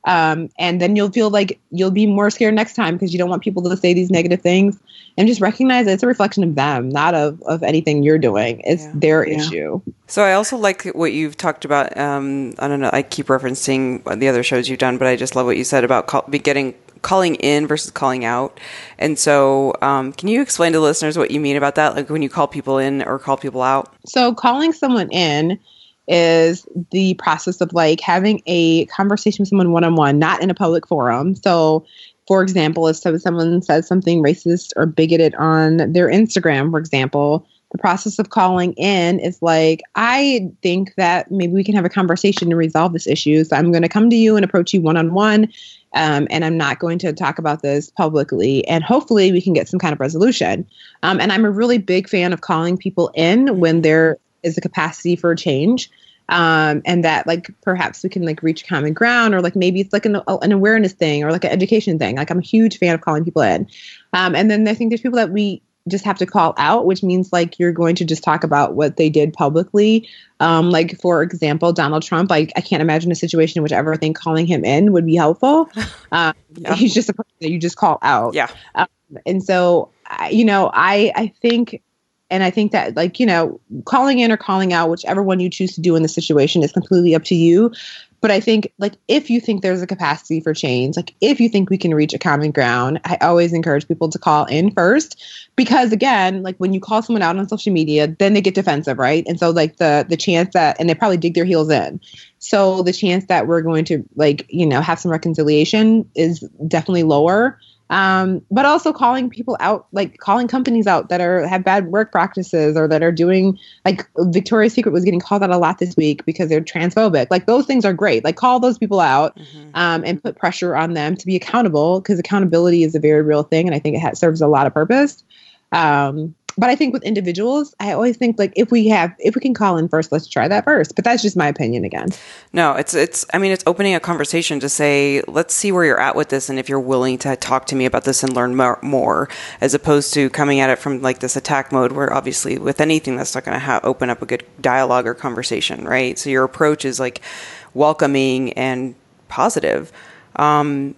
um, and then you'll feel like you'll be more scared next time because you don't want people to say these negative things and just recognize that it's a reflection of them not of, of anything you're doing it's yeah. their yeah. issue so i also like what you've talked about um, i don't know i keep referencing the other shows you've done but i just love what you said about call, getting calling in versus calling out. And so, um, can you explain to listeners what you mean about that? Like when you call people in or call people out? So, calling someone in is the process of like having a conversation with someone one on one, not in a public forum. So, for example, if someone says something racist or bigoted on their Instagram, for example, the process of calling in is like, I think that maybe we can have a conversation to resolve this issue. So I'm going to come to you and approach you one on one um, and I'm not going to talk about this publicly. And hopefully, we can get some kind of resolution. Um, and I'm a really big fan of calling people in when there is a capacity for change. Um, and that like perhaps we can like reach common ground or like maybe it's like an, an awareness thing or like an education thing like i'm a huge fan of calling people in um, and then i think there's people that we just have to call out, which means like you're going to just talk about what they did publicly. Um, like for example, Donald Trump. Like I can't imagine a situation in which ever think calling him in would be helpful. Um, yeah. He's just a person that you just call out. Yeah. Um, and so, you know, I I think and I think that, like, you know, calling in or calling out, whichever one you choose to do in the situation is completely up to you. But I think, like, if you think there's a capacity for change, like, if you think we can reach a common ground, I always encourage people to call in first. Because again, like, when you call someone out on social media, then they get defensive, right? And so, like, the, the chance that, and they probably dig their heels in. So the chance that we're going to, like, you know, have some reconciliation is definitely lower um, but also calling people out, like calling companies out that are have bad work practices or that are doing like Victoria's Secret was getting called out a lot this week because they're transphobic. Like those things are great. Like call those people out mm-hmm. um, and put pressure on them to be accountable because accountability is a very real thing, and I think it ha- serves a lot of purpose. Um, but I think with individuals, I always think like if we have if we can call in first, let's try that first. But that's just my opinion again. No, it's it's I mean it's opening a conversation to say let's see where you're at with this and if you're willing to talk to me about this and learn more, more as opposed to coming at it from like this attack mode where obviously with anything that's not going to ha- open up a good dialogue or conversation, right? So your approach is like welcoming and positive. Um,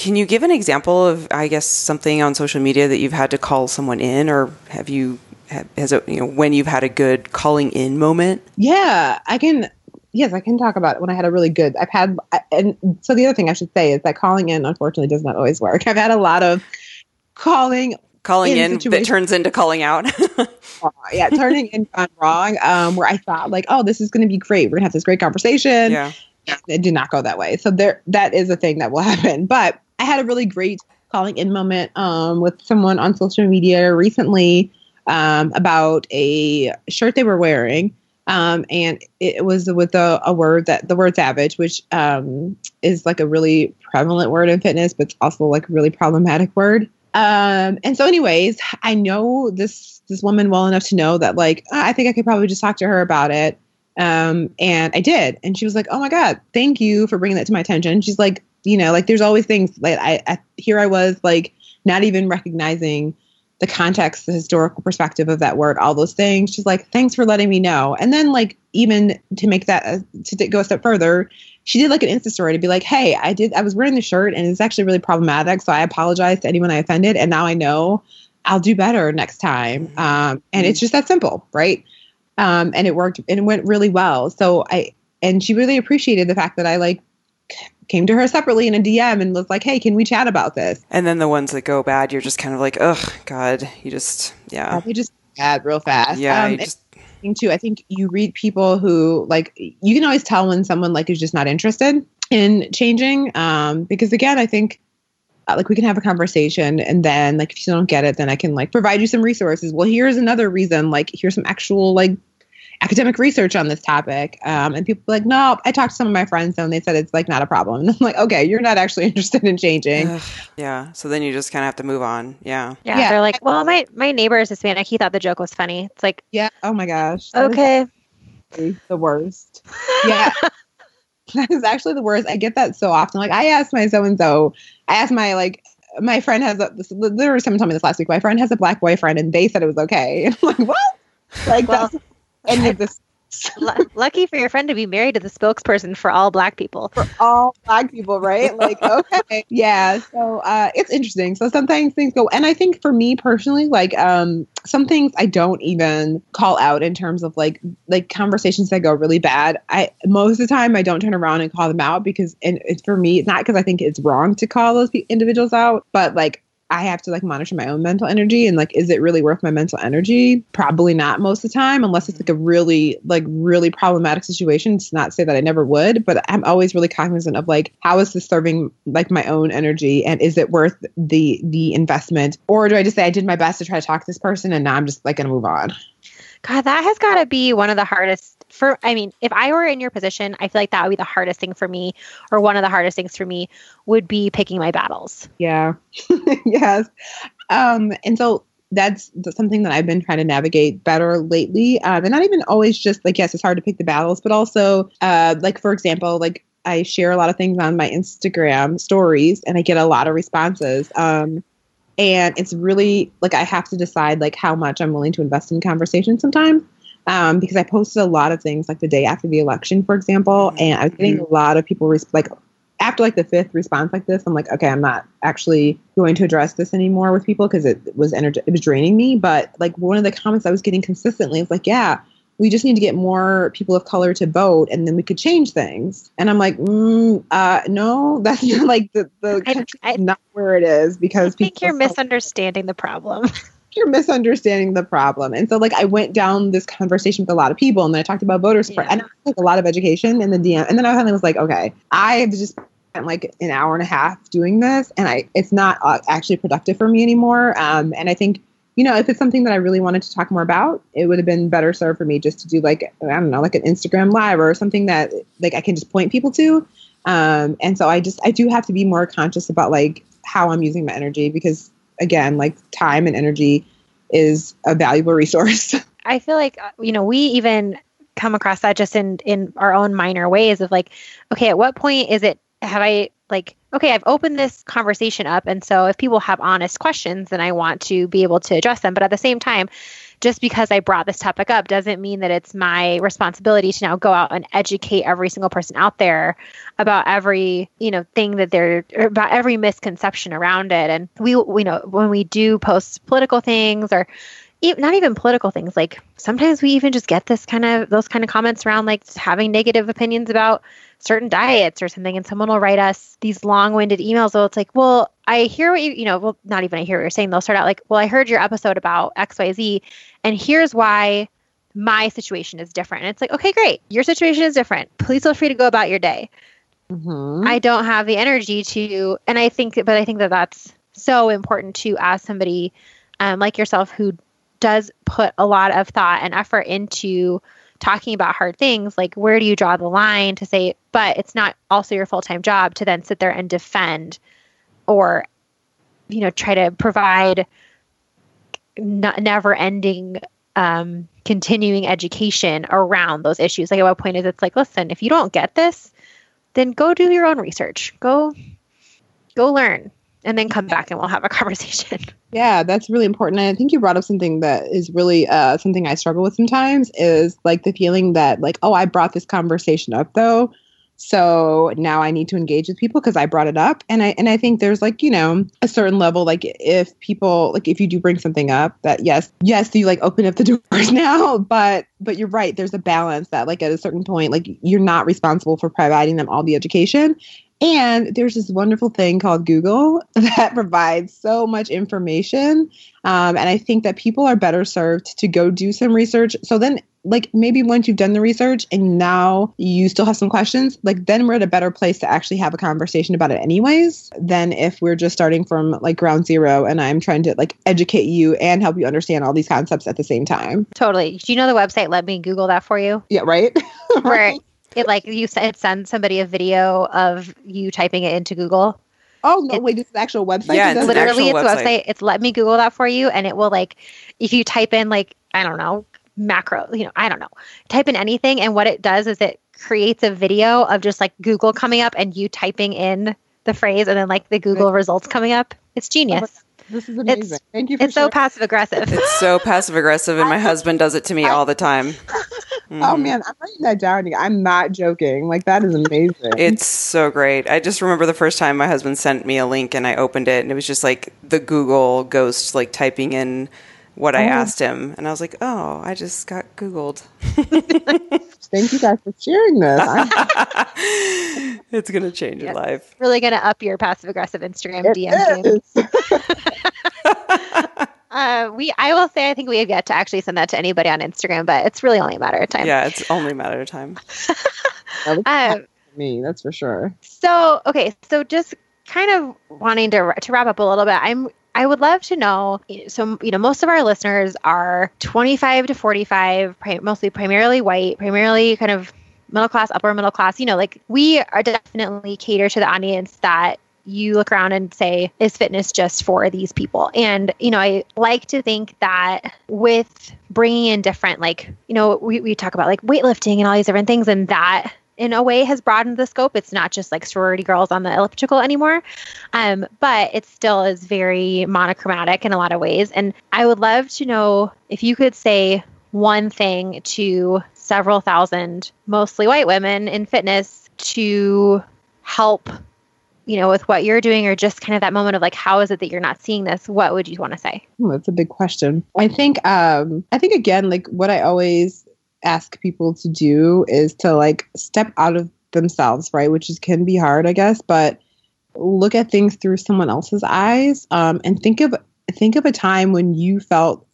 can you give an example of, I guess, something on social media that you've had to call someone in, or have you, has it, you know, when you've had a good calling in moment? Yeah, I can. Yes, I can talk about it when I had a really good. I've had, and so the other thing I should say is that calling in, unfortunately, does not always work. I've had a lot of calling calling in, in that turns into calling out. uh, yeah, turning in gone wrong. Um, where I thought like, oh, this is going to be great. We're gonna have this great conversation. Yeah. It did not go that way. So there, that is a thing that will happen. But I had a really great calling in moment um, with someone on social media recently um, about a shirt they were wearing. Um, and it was with a, a, word that the word savage, which um, is like a really prevalent word in fitness, but it's also like a really problematic word. Um, and so, anyways, I know this this woman well enough to know that like I think I could probably just talk to her about it. Um, and I did, and she was like, "Oh my god, thank you for bringing that to my attention." She's like, you know, like there's always things like I, I here I was like not even recognizing the context, the historical perspective of that word, all those things. She's like, thanks for letting me know. And then like even to make that uh, to go a step further, she did like an Insta story to be like, hey, I did I was wearing the shirt and it's actually really problematic, so I apologize to anyone I offended, and now I know I'll do better next time. Mm-hmm. Um, and it's just that simple, right? Um, and it worked and it went really well. So I and she really appreciated the fact that I like came to her separately in a DM and was like, "Hey, can we chat about this?" And then the ones that go bad, you're just kind of like, "Ugh, God," you just yeah, they just bad real fast. Yeah, um, just. Too, I think you read people who like you can always tell when someone like is just not interested in changing. Um, because again, I think uh, like we can have a conversation and then like if you don't get it then i can like provide you some resources well here's another reason like here's some actual like academic research on this topic um, and people are like no i talked to some of my friends and they said it's like not a problem and i'm like okay you're not actually interested in changing Ugh, yeah. So then you just kind of have to move on. Yeah. Yeah, Yeah. they're like, well, my my neighbor is Hispanic. He thought the joke was funny. It's like, yeah oh my gosh okay, the worst yeah that is actually the worst i get that so often like i asked my so and so i asked my like my friend has a this, literally someone told me this last week my friend has a black boyfriend and they said it was okay and i'm like what like Well, that's end of this Lu- lucky for your friend to be married to the spokesperson for all black people. for all black people, right? Like, okay. Yeah. So uh it's interesting. So sometimes things go and I think for me personally, like um some things I don't even call out in terms of like like conversations that go really bad. I most of the time I don't turn around and call them out because and it's for me, it's not because I think it's wrong to call those individuals out, but like I have to like monitor my own mental energy and like, is it really worth my mental energy? Probably not most of the time, unless it's like a really, like, really problematic situation. It's not to say that I never would, but I'm always really cognizant of like, how is this serving like my own energy and is it worth the the investment? Or do I just say I did my best to try to talk to this person and now I'm just like gonna move on? God, that has got to be one of the hardest for I mean, if I were in your position, I feel like that would be the hardest thing for me or one of the hardest things for me would be picking my battles. Yeah. yes. Um, and so that's something that I've been trying to navigate better lately. Um, and not even always just like, yes, it's hard to pick the battles, but also, uh, like, for example, like I share a lot of things on my Instagram stories and I get a lot of responses. Um, and it's really like I have to decide like how much I'm willing to invest in conversation sometimes. Um, because I posted a lot of things like the day after the election, for example, and I was getting a lot of people res- like after like the fifth response like this, I'm like, okay, I'm not actually going to address this anymore with people because it was energy, it was draining me. But like one of the comments I was getting consistently was like, yeah, we just need to get more people of color to vote, and then we could change things. And I'm like, mm, uh, no, that's not like the the I- I- not where it is because I think you're misunderstanding the problem. you're misunderstanding the problem. And so like I went down this conversation with a lot of people and then I talked about voter support Yeah. and like a lot of education in the DM. And then I finally was like, okay, I have just spent like an hour and a half doing this and I it's not uh, actually productive for me anymore. Um, and I think you know, if it's something that I really wanted to talk more about, it would have been better served for me just to do like I don't know, like an Instagram live or something that like I can just point people to. Um, and so I just I do have to be more conscious about like how I'm using my energy because again, like time and energy is a valuable resource. I feel like uh, you know we even come across that just in in our own minor ways of like, okay, at what point is it? Have I like okay? I've opened this conversation up, and so if people have honest questions, then I want to be able to address them. But at the same time, just because I brought this topic up doesn't mean that it's my responsibility to now go out and educate every single person out there about every you know thing that they're about every misconception around it. And we we know when we do post political things or not even political things. Like sometimes we even just get this kind of those kind of comments around like having negative opinions about certain diets or something and someone will write us these long-winded emails. So it's like well i hear what you you know well not even i hear what you're saying they'll start out like well i heard your episode about xyz and here's why my situation is different. And it's like okay great your situation is different. Please feel free to go about your day. Mm-hmm. I don't have the energy to, and I think, but I think that that's so important to as somebody um, like yourself who does put a lot of thought and effort into talking about hard things. Like, where do you draw the line to say, but it's not also your full time job to then sit there and defend or, you know, try to provide never ending um, continuing education around those issues. Like, at what point is it's like, listen, if you don't get this, then go do your own research. Go go learn and then come back and we'll have a conversation. Yeah, that's really important. And I think you brought up something that is really uh, something I struggle with sometimes is like the feeling that like, oh, I brought this conversation up though. So now I need to engage with people because I brought it up. And I and I think there's like, you know, a certain level, like if people like if you do bring something up that yes, yes, you like open up the doors now, but but you're right, there's a balance that like at a certain point, like you're not responsible for providing them all the education And there's this wonderful thing called Google that provides so much information. Um, and I think that people are better served to go do some research. So then, like, maybe once you've done the research and now you still have some questions, like, then we're at a better place to actually have a conversation about it, anyways, than if we're just starting from like ground zero and I'm trying to like educate you and help you understand all these concepts at the same time. Totally. Do you know the website? Let me Google that for you. Yeah, right? Where it like you said send somebody a video of you typing it into Google. Oh no! It- wait, it's an actual website. Yeah, it's does an? Literally, it's website. website. It's let me Google that for you, and it will like if you type in like I don't know macro, you know I don't know, type in anything, and what it does is it creates a video of just like Google coming up and you typing in the phrase, and then like the Google results coming up. It's genius. This is amazing. Thank you for It's so passive aggressive. It's so passive aggressive, and my husband does it to me all the time. Oh Mhm. man, I'm writing that down. I'm not joking. Like that is amazing. It's so great. I just remember the first time my husband sent me a link and I opened it and it was just like the Google ghost like typing in what I Oh. asked him and I was like, "Oh, I just got googled." Thank you guys for sharing this. It's going to change your life. really gonna up your passive aggressive Instagram it DM game. is. Uh, we, I will say, I think we have yet to actually send that to anybody on Instagram, but it's really only a matter of time. Yeah, it's only a matter of time. Um, me, that's for sure. so okay, so just kind of wanting to to wrap up a little bit, I'm I would love to know. So you know, most of our listeners are 25 to 45, pri- mostly primarily white, primarily kind of middle class, upper middle class. You know, like we are definitely cater to the audience that you look around and say, is fitness just for these people? And, you know, I like to think that with bringing in different, like, you know, we, we talk about like weightlifting and all these different things, and that in a way has broadened the scope. It's not just like sorority girls on the elliptical anymore, um, but it still is very monochromatic in a lot of ways. And I would love to know if you could say one thing to several thousand, mostly white women in fitness to help you know, with what you're doing, or just kind of that moment of like, how is it that you're not seeing this? What would you want to say? Hmm, that's a big question. I think um I think again like what I always ask people to do is to like step out of themselves, right? Which is can be hard, I guess, but look at things through someone else's eyes um and think of think of a time when you felt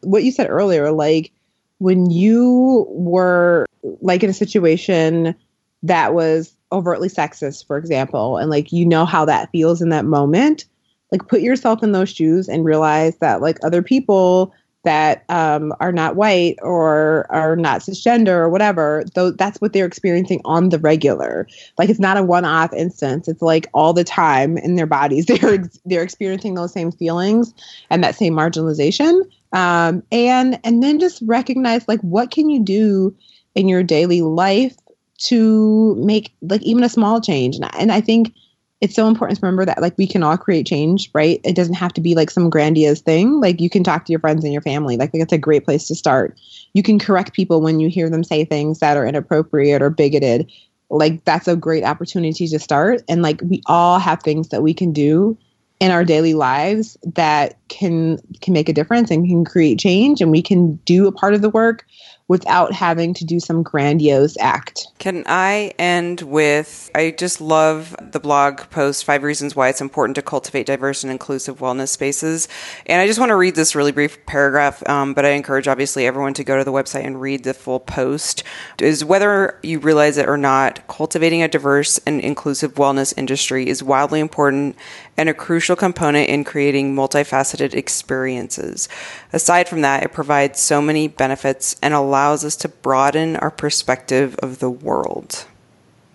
what you said earlier like when you were like in a situation that was overtly sexist for example and like you know how that feels in that moment like put yourself in those shoes and realize that like other people that um, are not white or are not cisgender or whatever though that's what they're experiencing on the regular. Like it's not a one-off instance. It's like all the time in their bodies. They're ex- they're experiencing those same feelings and that same marginalization. Um, and and then just recognize like what can you do in your daily life to make like even a small change. And I, and I think it's so important to remember that like we can all create change right? It doesn't have to be like some grandiose thing. Like you can talk to your friends and your family. Like that's a great place to start. You can correct people when you hear them say things that are inappropriate or bigoted. Like that's a great opportunity to start. And like we all have things that we can do in our daily lives that can can make a difference and can create change. And we can do a part of the work without having to do some grandiose act Can I end with I just love the blog post Five Reasons Why It's Important to Cultivate Diverse and Inclusive Wellness Spaces. And I just want to read this really brief paragraph, um, but I encourage obviously everyone to go to the website and read the full post. Is whether you realize it or not, cultivating a diverse and inclusive wellness industry is wildly important and a crucial component in creating multifaceted experiences. Aside from that, it provides so many benefits and allows us to broaden our perspective of the world.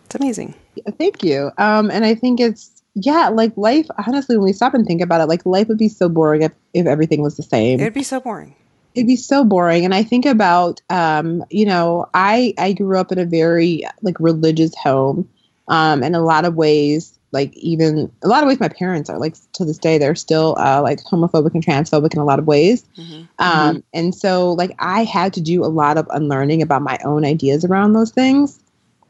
It's amazing. Thank you. Um, and I think it's yeah, like life. Honestly, when we stop and think about it, like life would be so boring if, if everything was the same. It'd be so boring. It'd be so boring. And I think about, um, you know, I I grew up in a very like religious home, um, in a lot of ways. Like even a lot of ways, my parents are like to this day they're still uh, like homophobic and transphobic in a lot of ways. Mhm. Um, and so like I had to do a lot of unlearning about my own ideas around those things.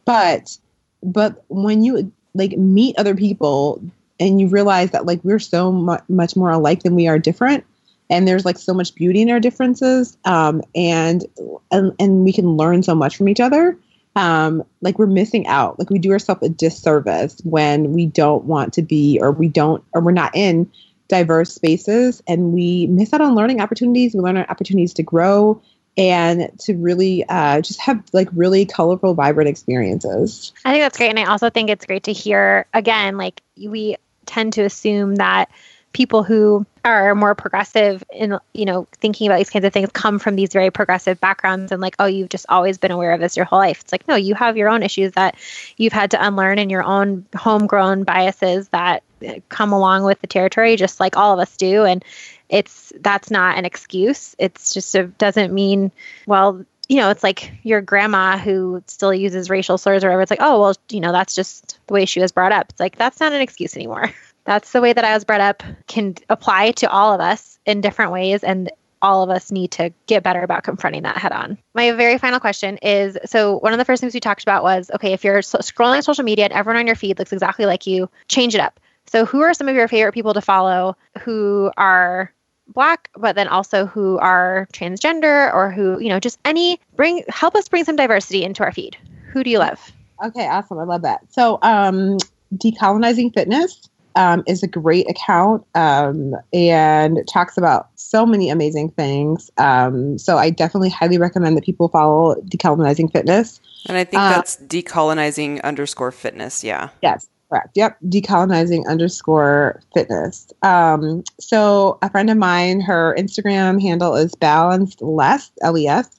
But but when you like meet other people and you realize that like we're so mu- much more alike than we are different and there's like so much beauty in our differences um, and, and and we can learn so much from each other um, like we're missing out. Like we do ourselves a disservice when we don't want to be, or we don't, or we're not in diverse spaces, and we miss out on learning opportunities. We learn our opportunities to grow and to really uh, just have like really colorful, vibrant experiences. I think that's great, and I also think it's great to hear again. Like we tend to assume that people who are more progressive in you know thinking about these kinds of things come from these very progressive backgrounds and like oh you've just always been aware of this your whole life it's like no you have your own issues that you've had to unlearn and your own homegrown biases that come along with the territory just like all of us do and it's that's not an excuse it's just it doesn't mean well you know, it's like your grandma who still uses racial slurs or whatever. It's like, oh, well, you know, that's just the way she was brought up. It's like, that's not an excuse anymore. that's the way that I was brought up can apply to all of us in different ways. And all of us need to get better about confronting that head on. My very final question is so, one of the first things we talked about was okay, if you're scrolling social media and everyone on your feed looks exactly like you, change it up. So, who are some of your favorite people to follow who are black but then also who are transgender or who you know just any bring help us bring some diversity into our feed who do you love okay awesome i love that so um decolonizing fitness um, is a great account um, and talks about so many amazing things. Um, so I definitely highly recommend that people follow Decolonizing Fitness. And I think uh, that's decolonizing underscore fitness. Yeah. Yes. Correct. Yep. Decolonizing underscore fitness. Um, so a friend of mine, her Instagram handle is balanced les, L E S,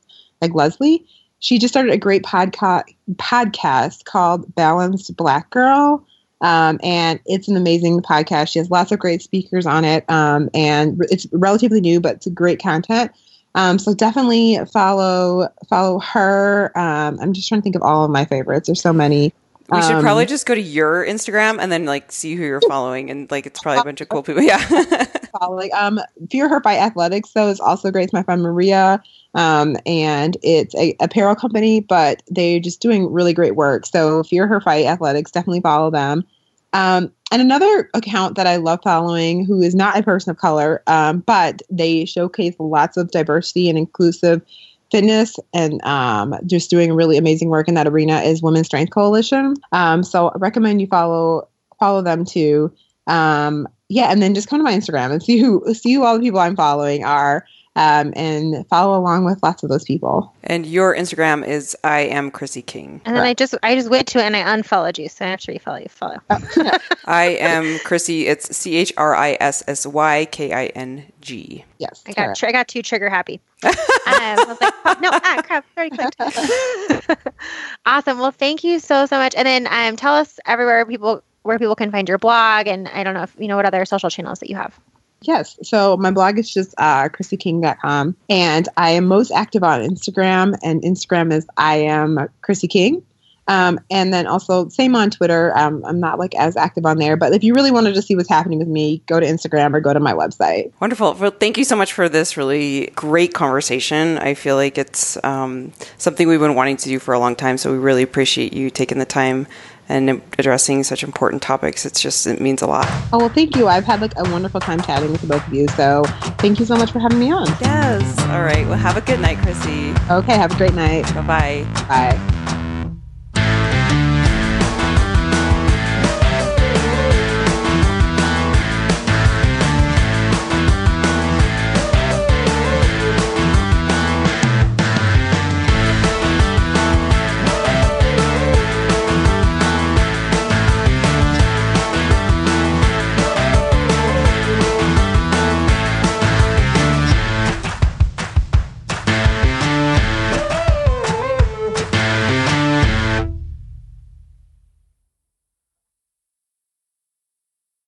like Leslie. She just started a great podcast podcast called Balanced Black Girl. Um, and it's an amazing podcast. She has lots of great speakers on it, um, and it's relatively new, but it's great content. Um, so definitely follow follow her. Um, I'm just trying to think of all of my favorites. There's so many. We should probably um, just go to your Instagram and then like see who you're following, and like it's probably a bunch of cool people. Yeah. following. Um, Fear Her by Athletics though is also great. It's my friend Maria, um, and it's a apparel company, but they're just doing really great work. So Fear Her by Athletics, definitely follow them. Um, and another account that I love following, who is not a person of color, um, but they showcase lots of diversity and inclusive fitness and um, just doing really amazing work in that arena, is Women's Strength Coalition. Um, so I recommend you follow follow them too. Um, yeah, and then just come to my Instagram and see who see who all the people I'm following are um, and follow along with lots of those people. And your Instagram is I am Chrissy King. And then right. I just I just went to it and I unfollowed you, so I have to refollow you. Follow. Oh. I am Chrissy. It's C H R I S S Y K I N G. Yes, I got tr- I got too trigger happy. Um, I was like, no, ah, crap, already clicked. awesome. Well, thank you so so much. And then um, tell us everywhere people where people can find your blog, and I don't know if you know what other social channels that you have. Yes. So my blog is just uh, chrissyking.com. And I am most active on Instagram. And Instagram is I am Chrissy King. Um, and then also same on Twitter. Um, I'm not like as active on there, but if you really wanted to see what's happening with me, go to Instagram or go to my website. Wonderful. Well, thank you so much for this really great conversation. I feel like it's um, something we've been wanting to do for a long time, so we really appreciate you taking the time and addressing such important topics. It's just, it means a lot. Oh, well, thank you. I've had like a wonderful time chatting with both of you. So thank you so much for having me on. Yes. All right. Well, have a good night, Chrissy. Okay. Have a great night. Bye-bye. Bye.